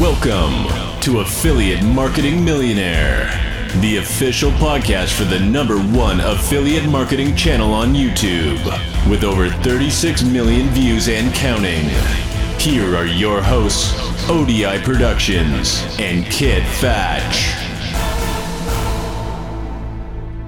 Welcome to Affiliate Marketing Millionaire, the official podcast for the number one affiliate marketing channel on YouTube, with over 36 million views and counting. Here are your hosts, ODI Productions and Kit Fatch.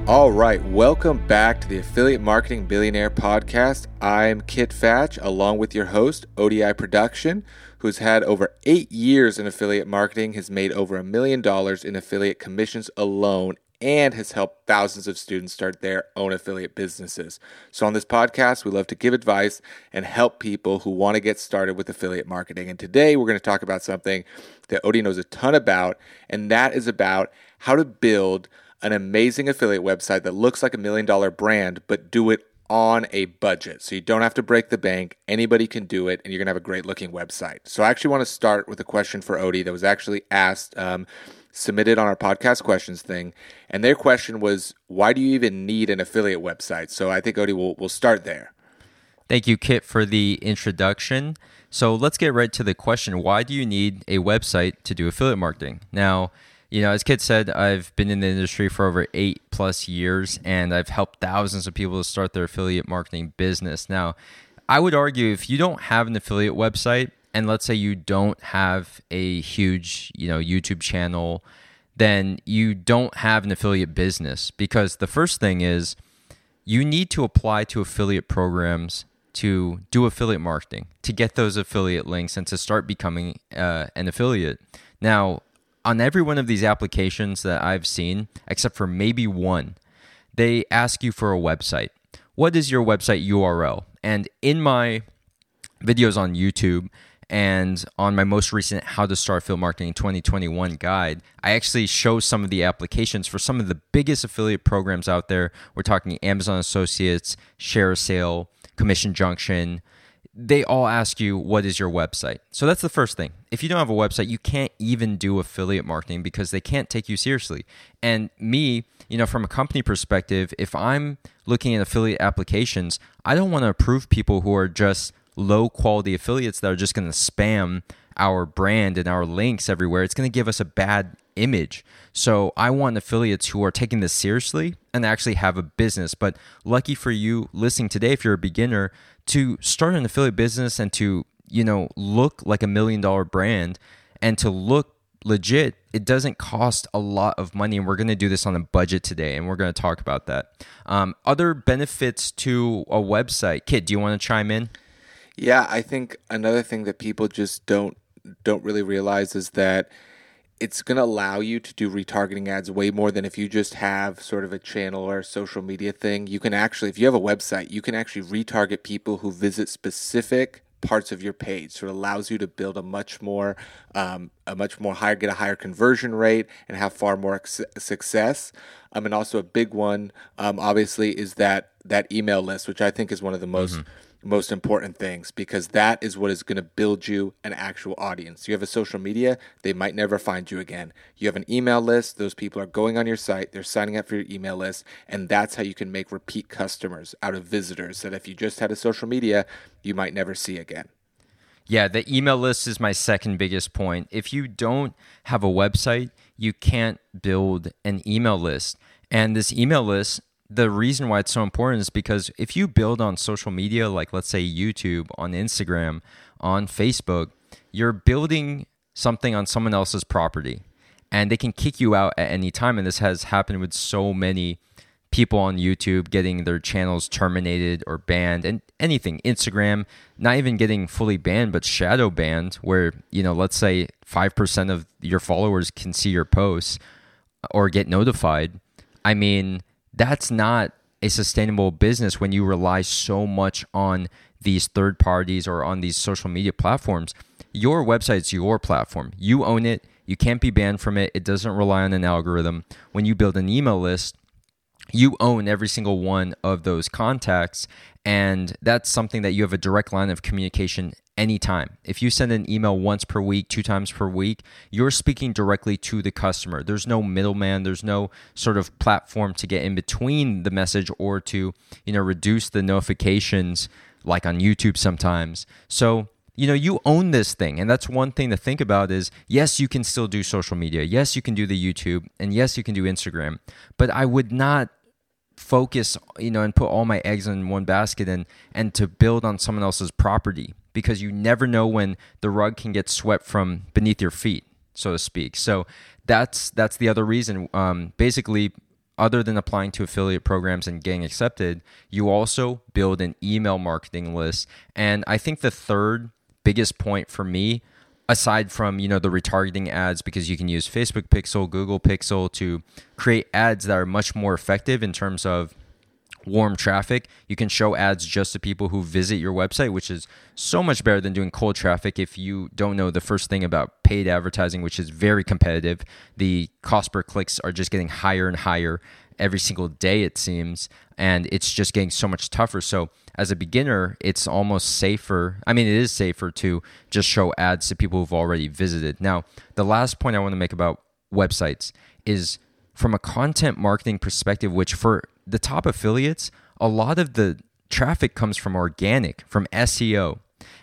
All right, welcome back to the Affiliate Marketing Billionaire podcast. I'm Kit Fatch, along with your host, ODI Production, who's had over eight years in affiliate marketing, has made over a million dollars in affiliate commissions alone, and has helped thousands of students start their own affiliate businesses. So, on this podcast, we love to give advice and help people who want to get started with affiliate marketing. And today, we're going to talk about something that Odie knows a ton about, and that is about how to build an amazing affiliate website that looks like a million dollar brand, but do it on a budget. So you don't have to break the bank. Anybody can do it, and you're going to have a great looking website. So I actually want to start with a question for Odie that was actually asked, um, submitted on our podcast questions thing. And their question was, why do you even need an affiliate website? So I think Odie will will start there. Thank you, Kit, for the introduction. So let's get right to the question why do you need a website to do affiliate marketing? Now, you know, as Kit said, I've been in the industry for over eight plus years and I've helped thousands of people to start their affiliate marketing business. Now, I would argue if you don't have an affiliate website, and let's say you don't have a huge, you know, YouTube channel, then you don't have an affiliate business because the first thing is you need to apply to affiliate programs to do affiliate marketing, to get those affiliate links and to start becoming uh, an affiliate. Now, on every one of these applications that I've seen, except for maybe one, they ask you for a website. What is your website URL? And in my videos on YouTube and on my most recent How to Start Affiliate Marketing 2021 guide, I actually show some of the applications for some of the biggest affiliate programs out there. We're talking Amazon Associates, ShareASale, Commission Junction, they all ask you what is your website. So that's the first thing. If you don't have a website, you can't even do affiliate marketing because they can't take you seriously. And me, you know, from a company perspective, if I'm looking at affiliate applications, I don't want to approve people who are just low quality affiliates that are just going to spam our brand and our links everywhere. It's going to give us a bad image. So I want affiliates who are taking this seriously and actually have a business. But lucky for you listening today, if you're a beginner, to start an affiliate business and to, you know, look like a million dollar brand and to look legit, it doesn't cost a lot of money. And we're going to do this on a budget today, and we're going to talk about that. Um, other benefits to a website. Kit, do you want to chime in? Yeah, I think another thing that people just don't don't really realize is that it's going to allow you to do retargeting ads way more than if you just have sort of a channel or a social media thing. You can actually, if you have a website, you can actually retarget people who visit specific parts of your page. So it allows you to build a much more, um, a much more higher, get a higher conversion rate and have far more success. Um, and also a big one, um, obviously, is that that email list, which I think is one of the most mm-hmm most important things because that is what is going to build you an actual audience. You have a social media, they might never find you again. You have an email list, those people are going on your site, they're signing up for your email list, and that's how you can make repeat customers out of visitors that if you just had a social media, you might never see again. Yeah, the email list is my second biggest point. If you don't have a website, you can't build an email list. And this email list the reason why it's so important is because if you build on social media, like let's say YouTube, on Instagram, on Facebook, you're building something on someone else's property and they can kick you out at any time. And this has happened with so many people on YouTube getting their channels terminated or banned and anything. Instagram, not even getting fully banned, but shadow banned, where, you know, let's say 5% of your followers can see your posts or get notified. I mean, that's not a sustainable business when you rely so much on these third parties or on these social media platforms. Your website's your platform. You own it. You can't be banned from it. It doesn't rely on an algorithm. When you build an email list, you own every single one of those contacts. And that's something that you have a direct line of communication anytime. If you send an email once per week, two times per week, you're speaking directly to the customer. There's no middleman, there's no sort of platform to get in between the message or to, you know, reduce the notifications like on YouTube sometimes. So you know you own this thing. And that's one thing to think about is yes you can still do social media. Yes you can do the youtube. And yes you can do instagram. But i would not focus you know and put all my eggs in one basket and and to build on someone else's property. Because you never know when the rug can get swept from beneath your feet so to speak. So that's that's the other reason. Um, basically other than applying to affiliate programs and getting accepted you also build an email marketing list. And i think the third biggest point for me aside from you know the retargeting ads because you can use facebook pixel google pixel to create ads that are much more effective in terms of warm traffic. You can show ads just to people who visit your website which is so much better than doing cold traffic if you don't know the first thing about paid advertising which is very competitive. The cost per clicks are just getting higher and higher every single day it seems and it's just getting so much tougher. So as a beginner it's almost safer i mean it is safer to just show ads to people who've already visited. Now the last point i want to make about websites is from a content marketing perspective which for the top affiliates a lot of the traffic comes from organic from seo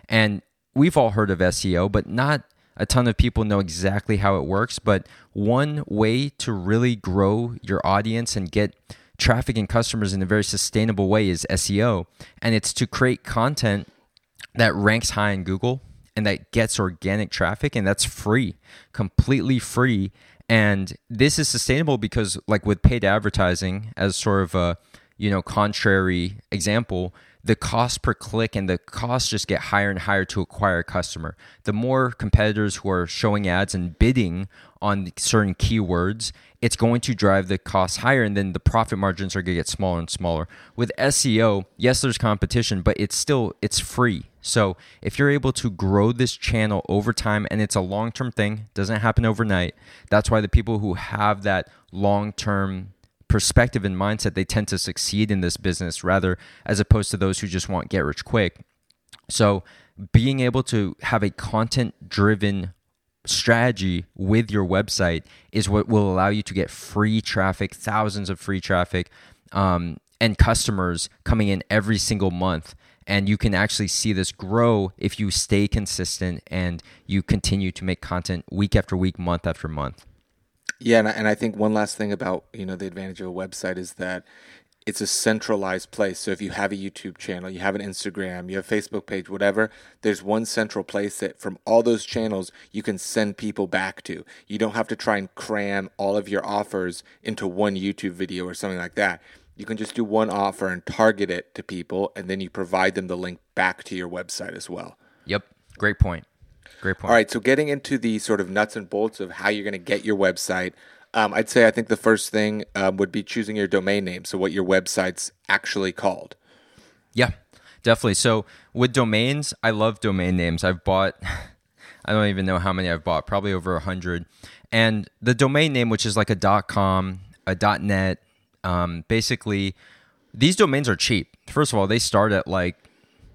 and we've all heard of seo but not a ton of people know exactly how it works, but one way to really grow your audience and get traffic and customers in a very sustainable way is SEO. And it's to create content that ranks high in Google and that gets organic traffic and that's free, completely free. And this is sustainable because like with paid advertising as sort of a, you know, contrary example, the cost per click and the costs just get higher and higher to acquire a customer. The more competitors who are showing ads and bidding on certain keywords, it's going to drive the costs higher and then the profit margins are going to get smaller and smaller. With SEO, yes there's competition, but it's still it's free. So, if you're able to grow this channel over time and it's a long-term thing, doesn't happen overnight. That's why the people who have that long-term perspective and mindset, they tend to succeed in this business rather as opposed to those who just want get rich quick. So, being able to have a content driven strategy with your website is what will allow you to get free traffic, thousands of free traffic, um, and customers coming in every single month. And you can actually see this grow if you stay consistent and you continue to make content week after week, month after month. Yeah, and I, and I think one last thing about you know the advantage of a website is that it's a centralized place. So if you have a YouTube channel, you have an Instagram, you have a Facebook page, whatever, there's one central place that from all those channels you can send people back to. You don't have to try and cram all of your offers into one YouTube video or something like that. You can just do one offer and target it to people and then you provide them the link back to your website as well. Yep, great point. Great point. All right, so getting into the sort of nuts and bolts of how you're going to get your website, um, I'd say I think the first thing um, would be choosing your domain name, so what your website's actually called. Yeah, definitely. So with domains, I love domain names. I've bought, I don't even know how many I've bought, probably over a hundred. And the domain name, which is like a .com, a .net, um, basically, these domains are cheap. First of all, they start at like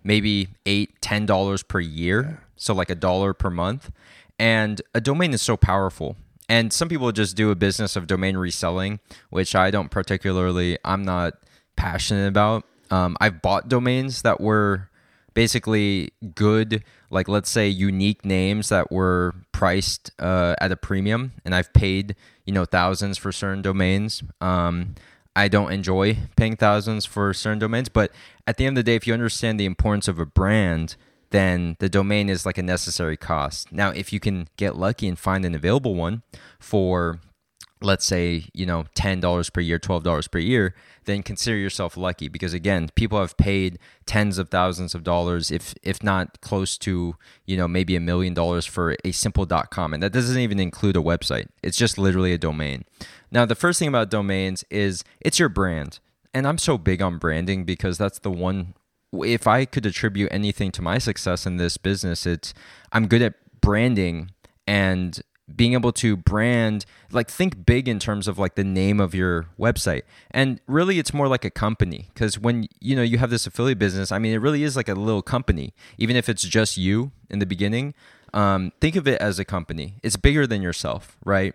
maybe eight, ten dollars per year so like a dollar per month. And a domain is so powerful. And some people just do a business of domain reselling, which I don't particularly, I'm not passionate about. Um, I've bought domains that were basically good, like let's say unique names that were priced uh, at a premium, and I've paid you know thousands for certain domains. Um, I don't enjoy paying thousands for certain domains, but at the end of the day, if you understand the importance of a brand, then the domain is like a necessary cost. Now, if you can get lucky and find an available one for let's say, you know, $10 per year, $12 per year, then consider yourself lucky because again, people have paid tens of thousands of dollars if if not close to, you know, maybe a million dollars for a simple .com and that doesn't even include a website. It's just literally a domain. Now, the first thing about domains is it's your brand. And I'm so big on branding because that's the one if I could attribute anything to my success in this business, it's I'm good at branding and being able to brand like think big in terms of like the name of your website. And really it's more like a company because when you know you have this affiliate business i mean it really is like a little company. Even if it's just you in the beginning um, think of it as a company. It's bigger than yourself right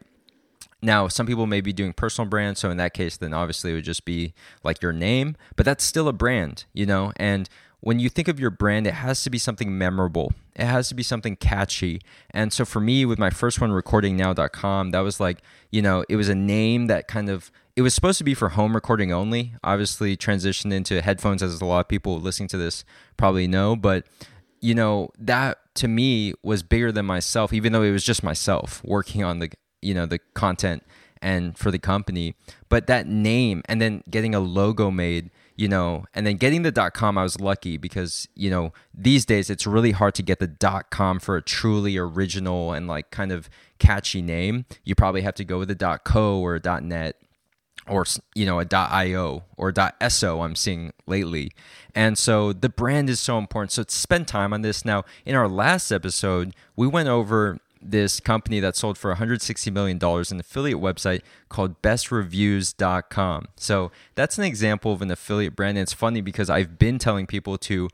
now, some people may be doing personal brands, so in that case, then obviously it would just be like your name, but that's still a brand, you know. And when you think of your brand, it has to be something memorable. It has to be something catchy. And so for me, with my first one, recordingnow.com, that was like, you know, it was a name that kind of, it was supposed to be for home recording only. Obviously, transitioned into headphones, as a lot of people listening to this probably know. But, you know, that to me was bigger than myself, even though it was just myself working on the, you know, the content and for the company. But that name and then getting a logo made you know, and then getting the dot com, I was lucky because, you know, these days it's really hard to get the dot com for a truly original and like kind of catchy name. You probably have to go with a dot co or a dot net or you know a .dot .io or .dot .so I'm seeing lately. And so the brand is so important. So spend time on this. Now, in our last episode, we went over this company that sold for $160 million, an affiliate website called bestreviews.com. So that's an example of an affiliate brand. And it's funny because I've been telling people to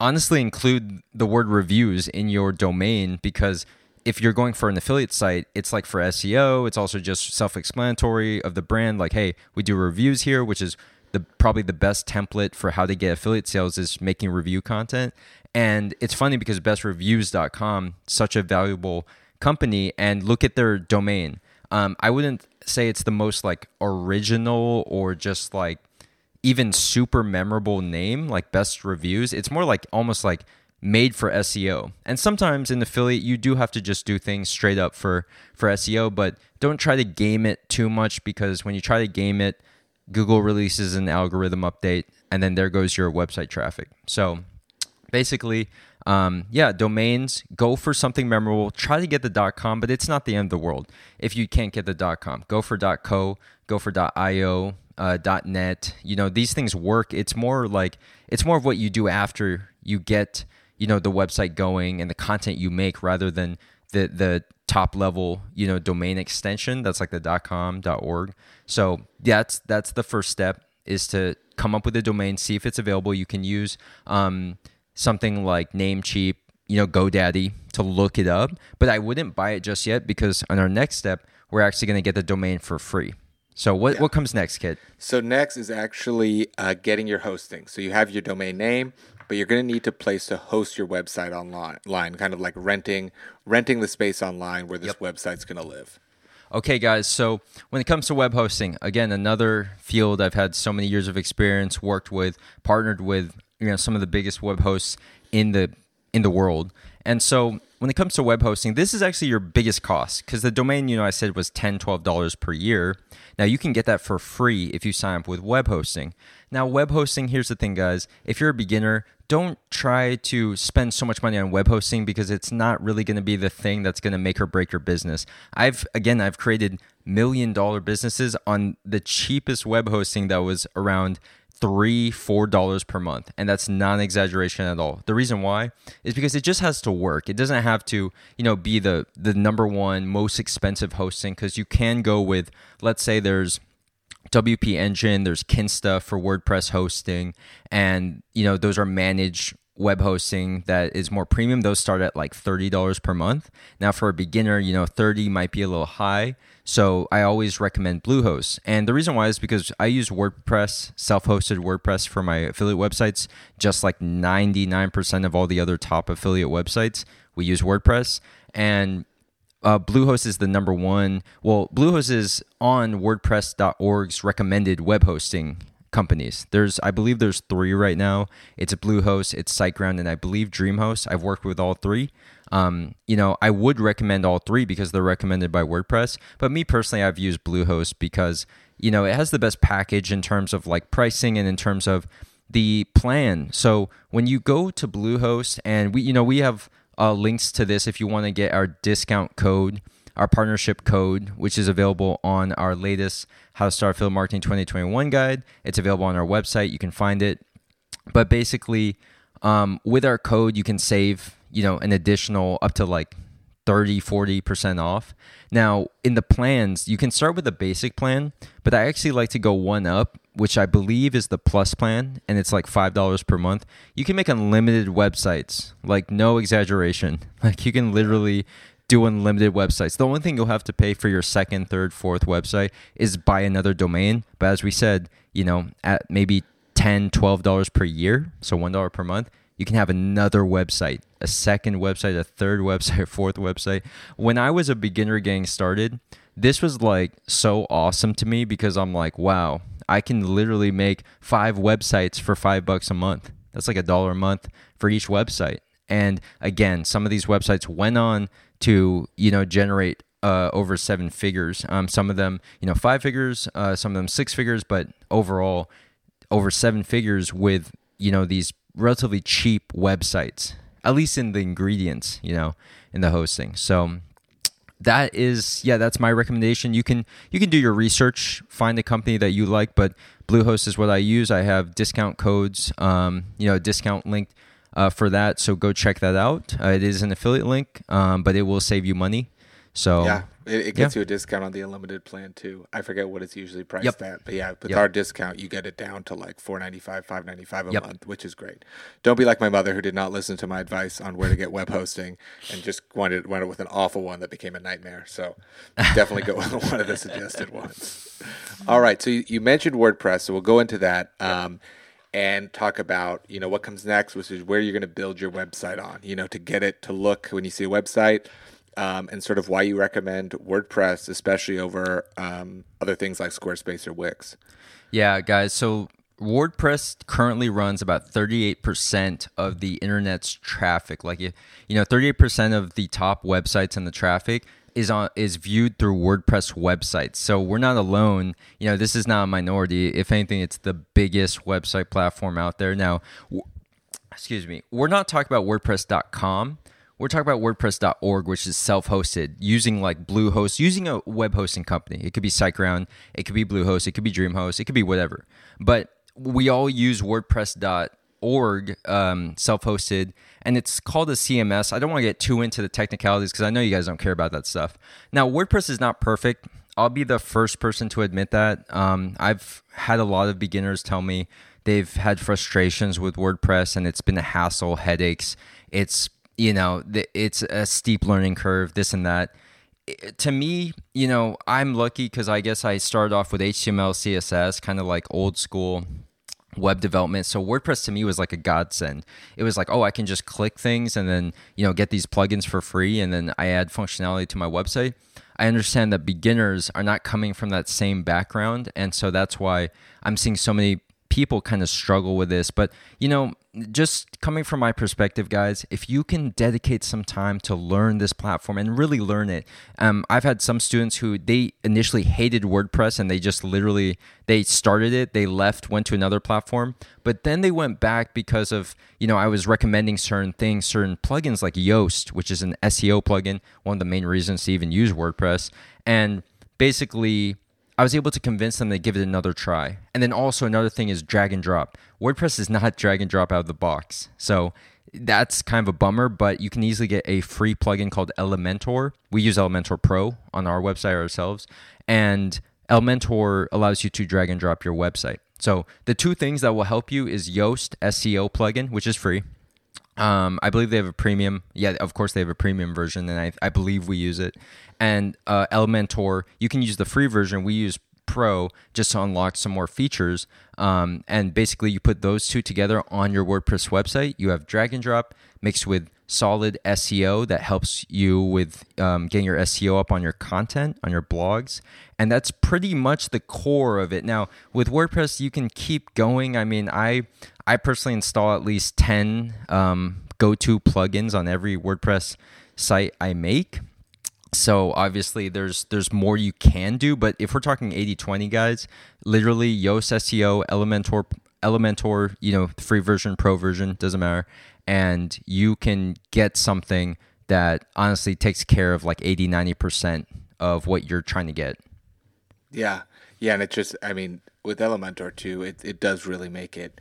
honestly include the word reviews in your domain because if you're going for an affiliate site, it's like for SEO, it's also just self explanatory of the brand. Like, hey, we do reviews here, which is the probably the best template for how to get affiliate sales is making review content. And it's funny because bestreviews.com, such a valuable company, and look at their domain. Um, I wouldn't say it's the most like original or just like even super memorable name like best reviews. It's more like almost like made for SEO. And sometimes in affiliate you do have to just do things straight up for for SEO, but don't try to game it too much because when you try to game it, Google releases an algorithm update and then there goes your website traffic. So basically, um, yeah, domains, go for something memorable. Try to get the .com, but it's not the end of the world if you can't get the .com. Go for .co, go for .io, uh, .net. You know, these things work. It's more like it's more of what you do after you get you know the website going and the content you make rather than the the top level you know domain extension that's like the .com .org. So that's that's the first step is to come up with a domain, see if it's available. You can use um, something like Namecheap, you know, GoDaddy to look it up. But I wouldn't buy it just yet because on our next step, we're actually going to get the domain for free. So what, yeah. what comes next, Kit? So next is actually uh, getting your hosting. So you have your domain name, but you're going to need a place to host your website online, kind of like renting renting the space online where this yep. website's going to live. Okay, guys. So when it comes to web hosting, again, another field I've had so many years of experience, worked with, partnered with, you know, some of the biggest web hosts in the in the world. And so when it comes to web hosting, this is actually your biggest cost because the domain, you know, I said was $10, $12 per year. Now you can get that for free if you sign up with web hosting. Now, web hosting, here's the thing, guys. If you're a beginner, don't try to spend so much money on web hosting because it's not really going to be the thing that's going to make or break your business. I've, again, I've created million dollar businesses on the cheapest web hosting that was around three, four dollars per month. And that's not an exaggeration at all. The reason why is because it just has to work. It doesn't have to, you know, be the the number one most expensive hosting because you can go with, let's say there's WP Engine, there's Kinsta for WordPress hosting, and you know those are managed web hosting that is more premium. Those start at like thirty dollars per month. Now for a beginner, you know, thirty might be a little high. So I always recommend Bluehost, and the reason why is because I use WordPress, self-hosted WordPress for my affiliate websites, just like ninety-nine percent of all the other top affiliate websites. We use WordPress, and uh, Bluehost is the number one. Well, Bluehost is on WordPress.org's recommended web hosting companies. There's, I believe, there's three right now. It's Bluehost, it's SiteGround, and I believe DreamHost. I've worked with all three. Um, you know, I would recommend all three because they're recommended by WordPress. But me personally, I've used Bluehost because you know it has the best package in terms of like pricing and in terms of the plan. So when you go to Bluehost, and we, you know, we have uh, links to this if you want to get our discount code, our partnership code, which is available on our latest How to Start Affiliate Marketing 2021 guide. It's available on our website. You can find it. But basically, um, with our code, you can save, you know, an additional up to like 30, 40% off. Now, in the plans, you can start with a basic plan, but I actually like to go one up, which I believe is the plus plan, and it's like $5 per month. You can make unlimited websites, like no exaggeration. Like you can literally do unlimited websites. The only thing you'll have to pay for your second, third, fourth website is buy another domain. But as we said, you know, at maybe 10 $12 per year, so $1 per month, you can have another website, a second website, a third website, a fourth website. When I was a beginner getting started, this was like so awesome to me because I'm like, wow, I can literally make five websites for five bucks a month. That's like a dollar a month for each website. And again, some of these websites went on to, you know, generate uh, over seven figures. Um, some of them, you know, five figures, uh, some of them six figures, but overall over seven figures with, you know, these relatively cheap websites, at least in the ingredients, you know, in the hosting. So that is yeah that's my recommendation. You can you can do your research find a company that you like but bluehost is what i use. I have discount codes um, you know discount link uh, for that so go check that out. Uh, it is an affiliate link um, but it will save you money. So yeah, it, it gets yeah. you a discount on the unlimited plan too. I forget what it's usually priced Yep. at, but yeah, with Yep. our discount, you get it down to like four ninety five, five ninety five a Yep. month, which is great. Don't be like my mother who did not listen to my advice on where to get web hosting and just wanted went with an awful one that became a nightmare. So definitely go with one of the suggested ones. All right, so you, you mentioned WordPress, so we'll go into that. Um, and talk about you know what comes next, which is where you're going to build your website on. You know, to get it to look when you see a website, um, and sort of why you recommend WordPress, especially over um, other things like Squarespace or Wix. Yeah, guys. So WordPress currently runs about 38% of the internet's traffic. Like you, you know, 38% of the top websites in the traffic is on is viewed through WordPress websites. So we're not alone. You know, this is not a minority. If anything, it's the biggest website platform out there. Now, w- excuse me. We're not talking about WordPress.com. We're talking about WordPress.org, which is self-hosted, using like Bluehost, using a web hosting company. It could be SiteGround, it could be Bluehost, it could be DreamHost, it could be whatever. But we all use WordPress.org, um, self-hosted, and it's called a CMS. I don't want to get too into the technicalities because I know you guys don't care about that stuff. Now, WordPress is not perfect. I'll be the first person to admit that. Um, I've had a lot of beginners tell me they've had frustrations with WordPress and it's been a hassle, headaches. It's you know th- it's a steep learning curve, this and that. It- to me, you know, I'm lucky because I guess I started off with HTML, CSS, kind of like old school web development. So WordPress to me was like a godsend. It was like, oh, I can just click things and then, you know, get these plugins for free and then I add functionality to my website. I understand that beginners are not coming from that same background and so that's why I'm seeing so many people kind of struggle with this. But, you know, just coming from my perspective, guys, if you can dedicate some time to learn this platform and really learn it, um, I've had some students who they initially hated WordPress and they just literally they started it, they left, went to another platform, but then they went back because of you know I was recommending certain things, certain plugins like Yoast, which is an SEO plugin, one of the main reasons to even use WordPress, and basically I was able to convince them to give it another try. And then also another thing is drag and drop. WordPress is not drag and drop out of the box. So that's kind of a bummer, but you can easily get a free plugin called Elementor. We use Elementor Pro on our website ourselves. And Elementor allows you to drag and drop your website. So the two things that will help you is Yoast SEO plugin, which is free. Um, I believe they have a premium. Yeah, of course they have a premium version, and I, I believe we use it. And uh, Elementor, you can use the free version. We use Pro just to unlock some more features. Um, and basically, you put those two together on your WordPress website. You have drag and drop mixed with solid SEO that helps you with um, getting your SEO up on your content, on your blogs. And that's pretty much the core of it. Now, with WordPress, you can keep going. I mean, I I personally install at least 10 um, go to plugins on every WordPress site I make. So obviously there's there's more you can do, but if we're talking 80-20 guys, literally Yoast SEO, Elementor Elementor, you know, free version, pro version, doesn't matter, and you can get something that honestly takes care of like 80 90% of what you're trying to get. Yeah, yeah, and it just, I mean, with Elementor too, it it does really make it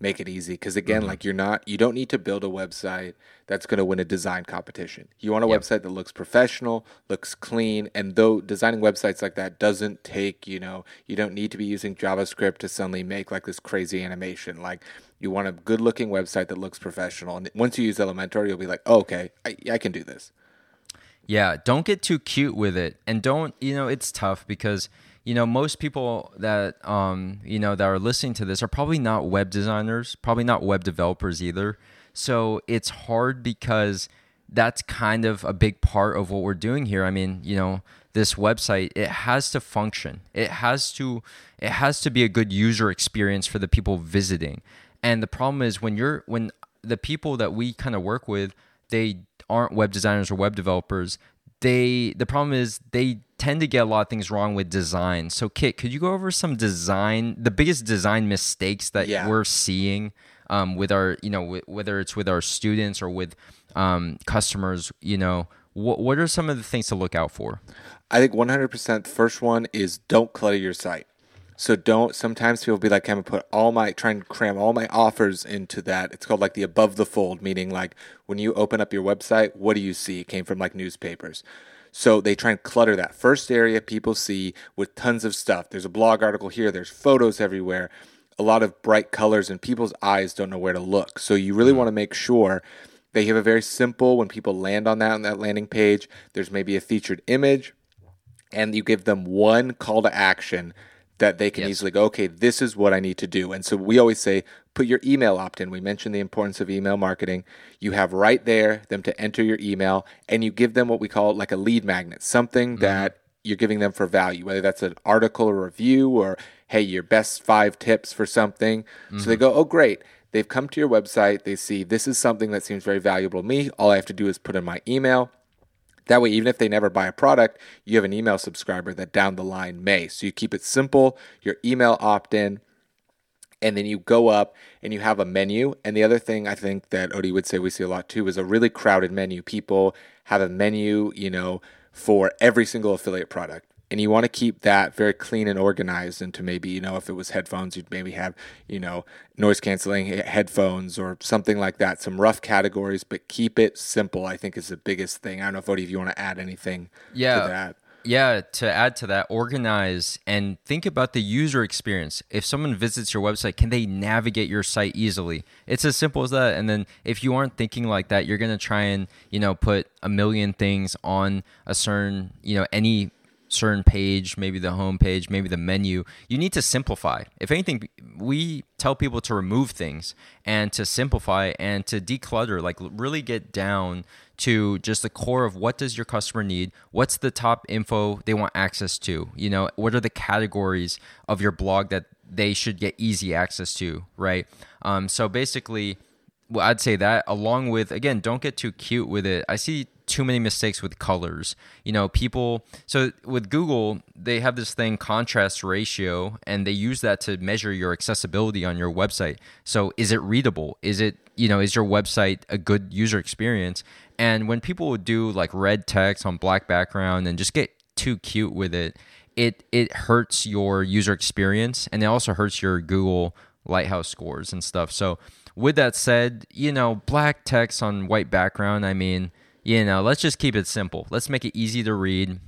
make it easy because again, mm-hmm. like you're not, you don't need to build a website that's going to win a design competition. You want a Yep. website that looks professional, looks clean, and though designing websites like that doesn't take, you know, you don't need to be using JavaScript to suddenly make like this crazy animation. Like you want a good looking website that looks professional, and once you use Elementor, you'll be like, oh, okay, I, I can do this. Yeah, don't get too cute with it. And don't, you know, it's tough because you know, most people that um, you know that are listening to this are probably not web designers, probably not web developers either. So it's hard because that's kind of a big part of what we're doing here. I mean, you know, this website it has to function. It has to it has to be a good user experience for the people visiting. And the problem is when you're when the people that we kind of work with, they aren't web designers or web developers. They the problem is they tend to get a lot of things wrong with design. So Kit, could you go over some design the biggest design mistakes that Yeah. we're seeing um, with our you know w- whether it's with our students or with um, customers, you know, what what are some of the things to look out for? I think 100% the first one is don't clutter your site. So don't, sometimes people be like, I'm to put all my, try and cram all my offers into that. It's called like the above the fold, meaning like when you open up your website, what do you see? It came from like newspapers. So they try and clutter that first area people see with tons of stuff. There's a blog article here, there's photos everywhere, a lot of bright colors, and people's eyes don't know where to look. So you really mm. want to make sure they have a very simple, when people land on that on that landing page, there's maybe a featured image and you give them one call to action that they can Yes. easily go, okay, this is what I need to do. And so we always say, put your email opt in. We mentioned the importance of email marketing. You have right there them to enter your email, and you give them what we call like a lead magnet, something mm-hmm. that you're giving them for value, whether that's an article or review or, hey, your best five tips for something. So they mm-hmm. go, oh, great. They've come to your website. They see this is something that seems very valuable to me. All I have to do is put in my email. That way, even if they never buy a product, you have an email subscriber that down the line may. So you keep it simple, your email opt in, and then you go up and you have a menu. And the other thing I think that Odie would say we see a lot too is a really crowded menu. People have a menu, you know, for every single affiliate product. And you want to keep that very clean and organized into maybe, you know, if it was headphones, you'd maybe have, you know, noise canceling headphones or something like that, some rough categories, but keep it simple, I think is the biggest thing. I don't know if Odie, if you want to add anything Yeah. to that. Yeah, to add to that, organize and think about the user experience. If someone visits your website, can they navigate your site easily? It's as simple as that. And then if you aren't thinking like that, you're going to try and, you know, put a million things on a certain, you know, any certain page, maybe the home page, maybe the menu. You need to simplify. If anything, we tell people to remove things and to simplify and to declutter, like really get down to just the core of what does your customer need? What's the top info they want access to? You know, what are the categories of your blog that they should get easy access to, right? Um, so basically, well, I'd say that along with again, don't get too cute with it. I see too many mistakes with colors. You know, people. So with Google, they have this thing contrast ratio, and they use that to measure your accessibility on your website. So is it readable? Is it you know is your website a good user experience? And when people would do like red text on black background and just get too cute with it, it it hurts your user experience and it also hurts your Google Lighthouse scores and stuff. So with that said, you know, black text on white background, I mean, you know, let's just keep it simple. Let's make it easy to read.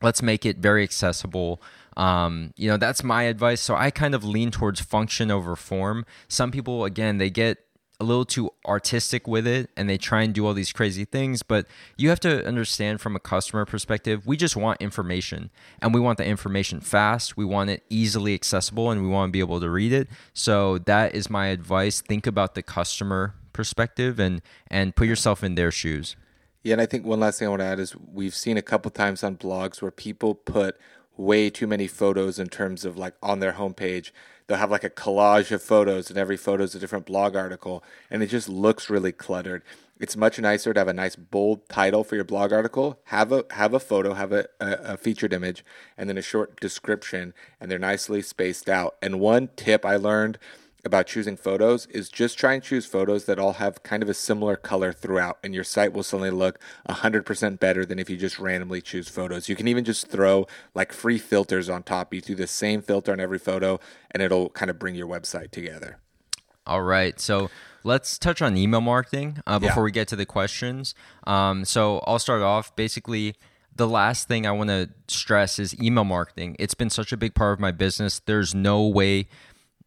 Let's make it very accessible. Um, you know, that's my advice. So I kind of lean towards function over form. Some people, again, they get a little too artistic with it and they try and do all these crazy things but you have to understand from a customer perspective we just want information and we want the information fast we want it easily accessible and we want to be able to read it so that is my advice think about the customer perspective and and put yourself in their shoes Yeah, and I think one last thing I want to add is we've seen a couple times on blogs where people put way too many photos in terms of like on their homepage. They'll have like a collage of photos, and every photo is a different blog article, and it just looks really cluttered. It's much nicer to have a nice bold title for your blog article. Have a have a photo, have a, a, a featured image, and then a short description, and they're nicely spaced out. And one tip I learned about choosing photos is just try and choose photos that all have kind of a similar color throughout, and your site will suddenly look 100% better than if you just randomly choose photos. You can even just throw like free filters on top. You do the same filter on every photo, and it'll kind of bring your website together. All right. So let's touch on email marketing uh, before Yeah. we get to the questions. Um, so I'll start off. Basically, the last thing I want to stress is email marketing. It's been such a big part of my business. There's no way.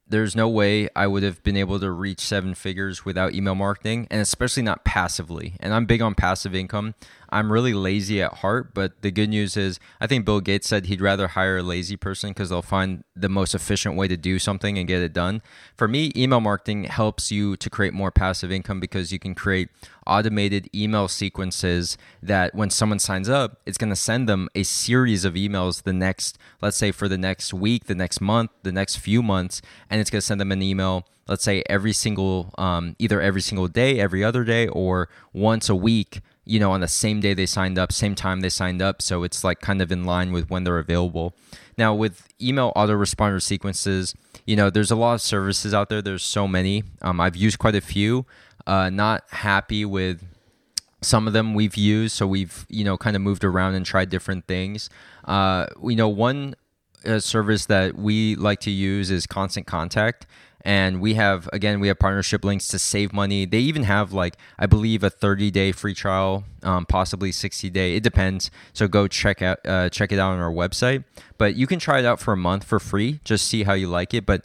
There's no way I would have been able to reach seven figures without email marketing, and especially not passively. And I'm big on passive income. I'm really lazy at heart, but the good news is I think Bill Gates said he'd rather hire a lazy person because they'll find the most efficient way to do something and get it done. For me, email marketing helps you to create more passive income because you can create automated email sequences that when someone signs up, it's going to send them a series of emails the next, let's say for the next week, the next month, the next few months, and it's going to send them an email let's say every single um, either every single day every other day or once a week you know, on the same day they signed up, same time they signed up. So it's like kind of in line with when they're available. Now, with email autoresponder sequences, you know, there's a lot of services out there. There's so many. Um, I've used quite a few. Uh, not happy with some of them we've used. So we've, you know, kind of moved around and tried different things. Uh, you know, one uh, service that we like to use is Constant Contact and we have again we have partnership links to save money. They even have like i believe a 30 day free trial um, possibly 60 day it depends. So go check out uh, check it out on our website. But you can try it out for a month for free. Just see how you like it. But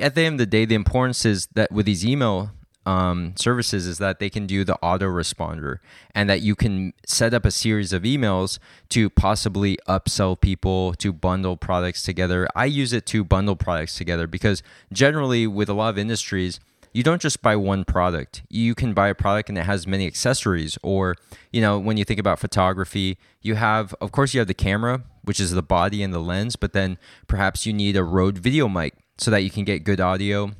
at the end of the day the importance is that with these email um, services is that they can do the autoresponder and that you can set up a series of emails to possibly upsell people to bundle products together. I use it to bundle products together because generally, with a lot of industries, you don't just buy one product. You can buy a product and it has many accessories. Or, you know, when you think about photography, you have, of course, you have the camera, which is the body and the lens, but then perhaps you need a Rode video mic so that you can get good audio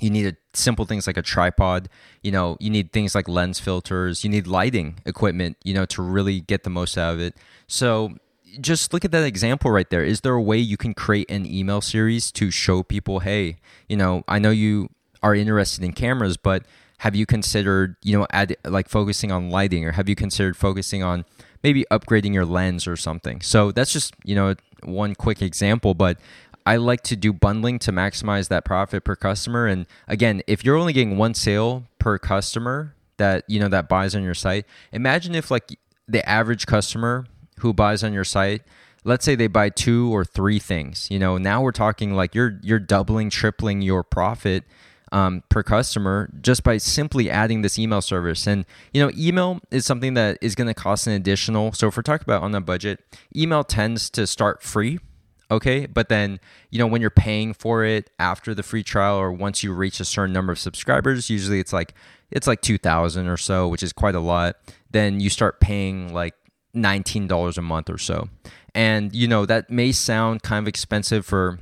you need a, simple things like a tripod you know you need things like lens filters you need lighting equipment you know to really get the most out of it. So just look at that example right there. Is there a way you can create an email series to show people hey you know i know you are interested in cameras but have you considered you know add like focusing on lighting or have you considered focusing on maybe upgrading your lens or something? So that's just you know one quick example but I like to do bundling to maximize that profit per customer. And again, if you're only getting one sale per customer that you know that buys on your site, imagine if like the average customer who buys on your site let's say they buy two or three things you know now we're talking like you're you're doubling tripling your profit um, per customer just by simply adding this email service and you know email is something that is going to cost an additional so if we're talking about on a budget email tends to start free okay? But then you know when you're paying for it after the free trial or once you reach a certain number of subscribers usually it's like it's like 2000 or so which is quite a lot. Then you start paying like $19 a month or so. And you know that may sound kind of expensive for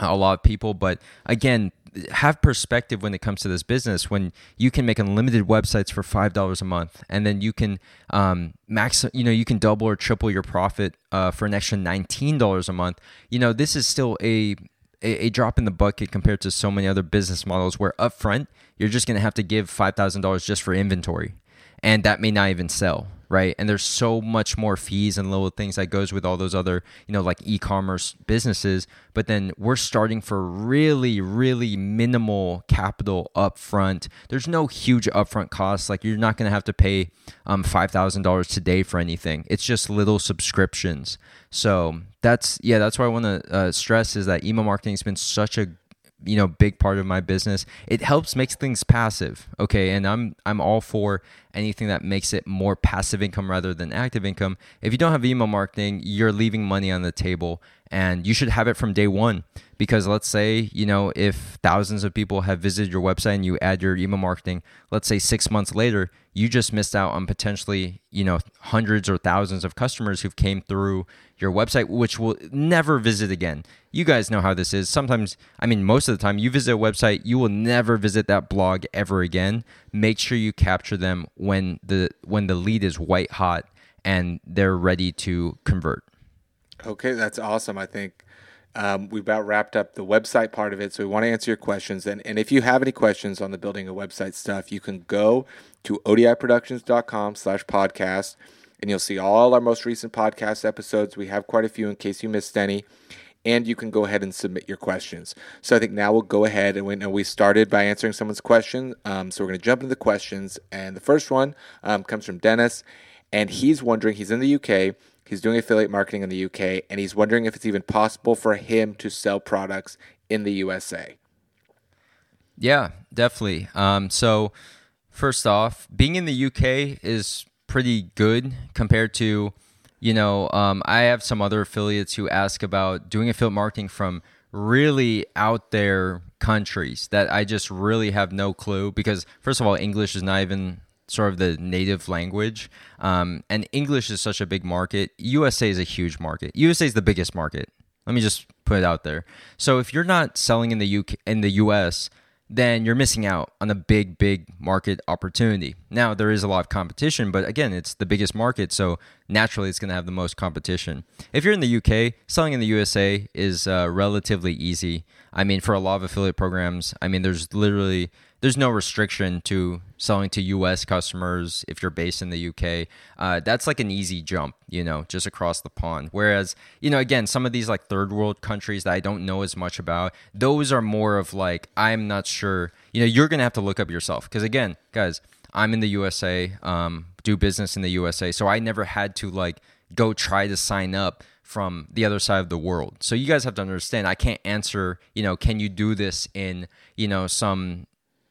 a lot of people but again have perspective when it comes to this business when you can make unlimited websites for five dollars a month and then you can um, max you know you can double or triple your profit uh, for an extra $19 a month. You know this is still a, a, a drop in the bucket compared to so many other business models where upfront you're just going to have to give $5000 just for inventory and that may not even sell right? And there's so much more fees and little things that goes with all those other you know like e-commerce businesses. But then we're starting for really really minimal capital upfront. There's no huge upfront costs. Like you're not going to have to pay um, $5000 today for anything. It's just little subscriptions. So that's yeah that's why i want to uh, stress is that email marketing has been such a you know big part of my business it helps makes things passive okay? And i'm i'm all for anything that makes it more passive income rather than active income. If you don't have email marketing you're leaving money on the table and you should have it from day one. Because let's say you know if thousands of people have visited your website and you add your email marketing let's say six months later you just missed out on potentially you know hundreds or thousands of customers who've came through your website which will never visit again. You guys know how this is. Sometimes i mean most of the time you visit a website you will never visit that blog ever again. Make sure you capture them when the when the lead is white hot and they're ready to convert Okay, that's awesome. I think um, we about wrapped up the website part of it. So we want to answer your questions. And, and if you have any questions on the building a website stuff, you can go to odiproductions.com slash podcast and you'll see all our most recent podcast episodes. We have quite a few in case you missed any. And you can go ahead and submit your questions. So I think now we'll go ahead and we, we started by answering someone's question. Um, so we're going to jump into the questions. And the first one um, comes from Dennis. And he's wondering, he's in the UK He's doing affiliate marketing in the UK, and he's wondering if it's even possible for him to sell products in the USA. Yeah, definitely. Um, so, first off, being in the UK is pretty good compared to, you know, um, I have some other affiliates who ask about doing affiliate marketing from really out there countries that I just really have no clue because first of all, English is not even sort of the native language, um, and English is such a big market. USA is a huge market. USA is the biggest market. Let me just put it out there. So if you're not selling in the UK in the US, then you're missing out on a big, big market opportunity. Now, there is a lot of competition, but again, it's the biggest market, so naturally it's going to have the most competition. If you're in the UK, selling in the USA is uh, relatively easy. I mean, for a lot of affiliate programs, I mean, there's literally there's no restriction to selling to US customers if you're based in the UK. Uh, that's like an easy jump, you know, just across the pond. Whereas, you know, again, some of these like third world countries that I don't know as much about, those are more of like, I'm not sure, you know, you're to have to look up yourself. Because again, guys, I'm in the USA, um, do business in the USA. So I never had to like go try to sign up from the other side of the world. So you guys have to understand I can't answer, you know, can you do this in, you know, some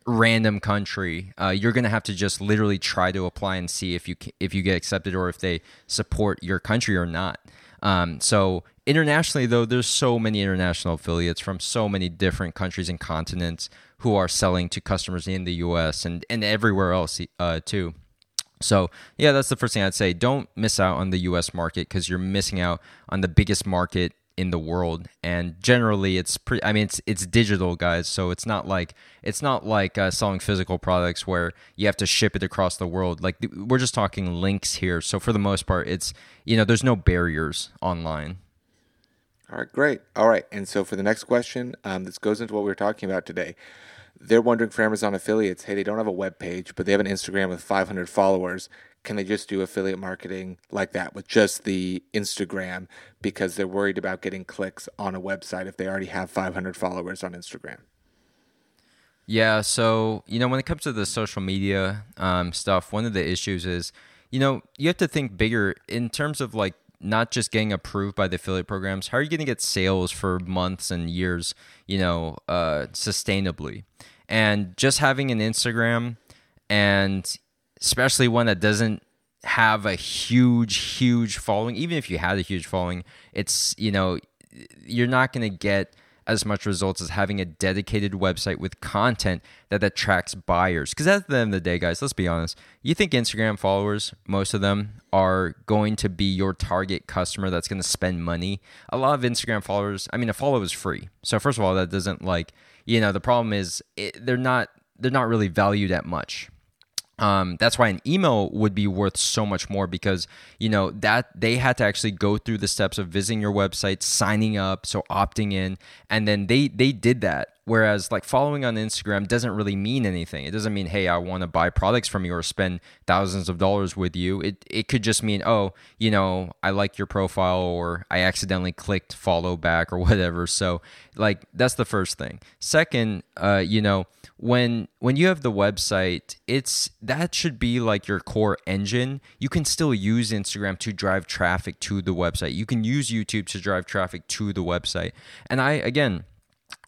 random country, uh, you're going to have to just literally try to apply and see if you if you get accepted or if they support your country or not. Um, so internationally, though, there's so many international affiliates from so many different countries and continents who are selling to customers in the U.S. and and everywhere else uh, too. So yeah, that's the first thing I'd say. Don't miss out on the U.S. market because you're missing out on the biggest market in the world. And generally it's pretty i mean it's it's digital guys. So it's not like it's not like uh, selling physical products where you have to ship it across the world. Like we're just talking links here. So for the most part it's you know there's no barriers online. All right great. All right and so for the next question um, this goes into what we were talking about today. They're wondering for amazon affiliates hey they don't have a web page but they have an instagram with 500 followers can they just do affiliate marketing like that with just the Instagram because they're worried about getting clicks on a website if they already have 500 followers on Instagram? Yeah, so you know when it comes to the social media um, stuff, one of the issues is you know you have to think bigger in terms of like not just getting approved by the affiliate programs. How are you going to get sales for months and years? You know, uh, sustainably, and just having an Instagram and especially one that doesn't have a huge, huge following. Even if you had a huge following, it's, you know, you're not going to get as much results as having a dedicated website with content that attracts buyers. Because at the end of the day, guys, let's be honest. You think Instagram followers, most of them, are going to be your target customer that's going to spend money. A lot of Instagram followers, I mean, a follow is free. So first of all, that doesn't like, you know, the problem is it, they're not they're not really valued at much um, that's why an email would be worth so much more because you know that they had to actually go through the steps of visiting your website signing up so opting in and then they they did that Whereas like following on Instagram doesn't really mean anything. It doesn't mean, hey, I want to buy products from you or spend thousands of dollars with you. It it could just mean, oh, you know, I like your profile or I accidentally clicked follow back or whatever. So like that's the first thing. Second, uh, you know, when when you have the website, it's that should be like your core engine. You can still use Instagram to drive traffic to the website. You can use YouTube to drive traffic to the website. And I again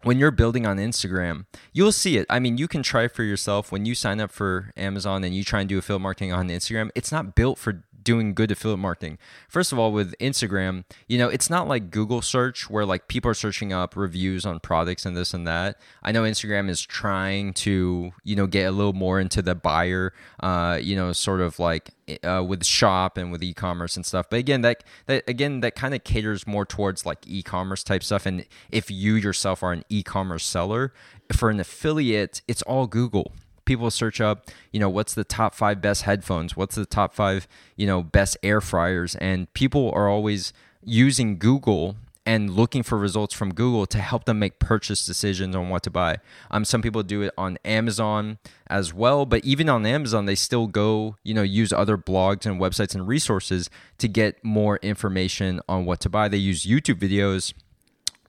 when you're building on Instagram, you'll see it. I mean, you can try for yourself when you sign up for Amazon and you try and do affiliate marketing on Instagram. It's not built for doing good affiliate marketing. First of all, with Instagram, you know, it's not like Google search where like people are searching up reviews on products and this and that. I know Instagram is trying to, you know, get a little more into the buyer, uh, you know, sort of like uh, with shop and with e-commerce and stuff. But again, that that again that kind of caters more towards like e-commerce type stuff. And if you yourself are an e-commerce seller, for an affiliate, it's all Google people search up, you know, what's the top five best headphones? What's the top five, you know, best air fryers? And people are always using Google and looking for results from Google to help them make purchase decisions on what to buy. Um, some people do it on Amazon as well, but even on Amazon, they still go, you know, use other blogs and websites and resources to get more information on what to buy. They use YouTube videos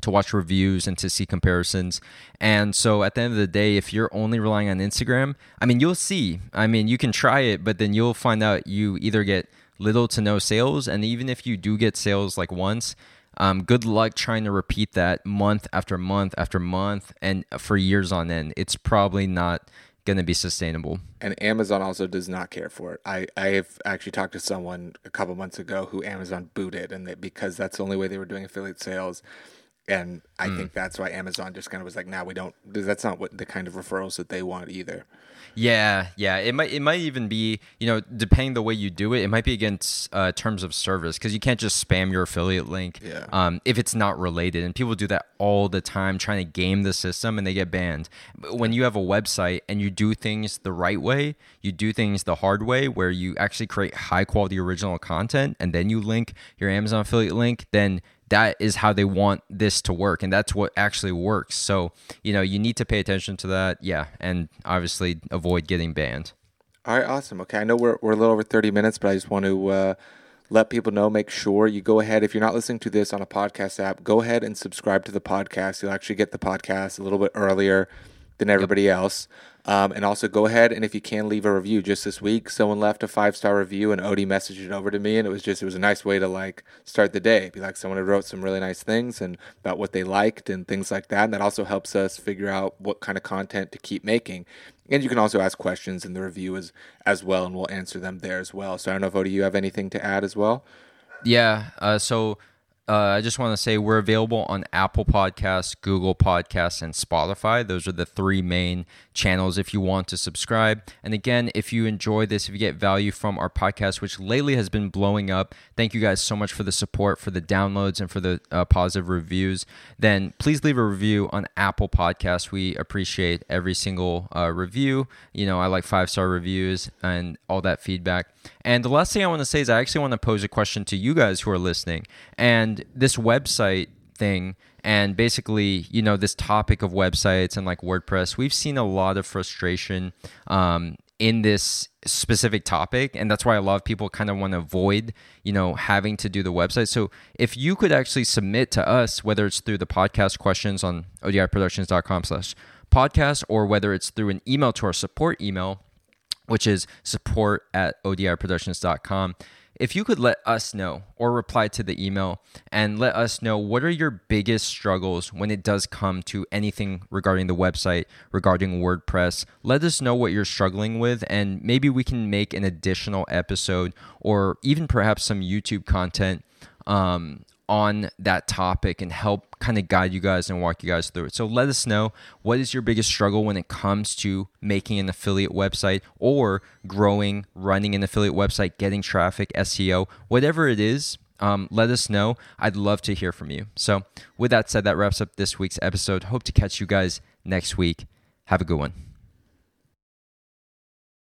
to watch reviews and to see comparisons. And so at the end of the day, if you're only relying on Instagram, I mean, you'll see. I mean, you can try it, but then you'll find out you either get little to no sales. And even if you do get sales like once, um, good luck trying to repeat that month after month after month and for years on end. It's probably not going to be sustainable. And Amazon also does not care for it. I I have actually talked to someone a couple months ago who Amazon booted, and they, because that's the only way they were doing affiliate sales. And I Hmm. think that's why Amazon just kind of was like, "Now we don't." That's not what the kind of referrals that they want either. Yeah, yeah. It might it might even be you know depending the way you do it, it might be against uh, terms of service because you can't just spam your affiliate link Yeah. um, if it's not related. And people do that all the time, trying to game the system, and they get banned. But when you have a website and you do things the right way, you do things the hard way, where you actually create high quality original content, and then you link your Amazon affiliate link, then that is how they want this to work and that's what actually works so you know you need to pay attention to that yeah and obviously avoid getting banned All right, awesome. Okay, I know we're, we're a little over 30 minutes, but I just want to uh, let people know make sure you go ahead. If you're not listening to this on a podcast app, go ahead and subscribe to the podcast. You'll actually get the podcast a little bit earlier than everybody else. Um, and also go ahead and if you can leave a review. Just this week, someone left a five star review and Odie messaged it over to me, and it was just it was a nice way to like start the day. Be like someone who wrote some really nice things and about what they liked and things like that. And that also helps us figure out what kind of content to keep making. And you can also ask questions in the review as as well, and we'll answer them there as well. So I don't know if Odie, you have anything to add as well. yeah uh, so uh, I just want to say we're available on Apple Podcasts, Google Podcasts, and Spotify. Those are the three main channels if you want to subscribe. And again, if you enjoy this, if you get value from our podcast, which lately has been blowing up, thank you guys so much for the support, for the downloads, and for the uh, positive reviews. Then please leave a review on Apple Podcasts. We appreciate every single uh, review. You know, I like five star reviews and all that feedback. And the last thing I want to say is I actually want to pose a question to you guys who are listening. And this website thing and basically you know this topic of websites and like wordpress we've seen a lot of frustration um, in this specific topic and that's why a lot of people kind of want to avoid you know having to do the website so if you could actually submit to us whether it's through the podcast questions on odiproductions.com slash podcast or whether it's through an email to our support email which is support at odiproductions.com. If you could let us know or reply to the email and let us know what are your biggest struggles when it does come to anything regarding the website, regarding WordPress, let us know what you're struggling with, and maybe we can make an additional episode or even perhaps some YouTube content um, on that topic and help kind of guide you guys and walk you guys through it. So let us know what is your biggest struggle when it comes to making an affiliate website or growing, running an affiliate website, getting traffic, SEO, whatever it is. Um, let us know. I'd love to hear from you. So, with that said, that wraps up this week's episode. Hope to catch you guys next week. Have a good one.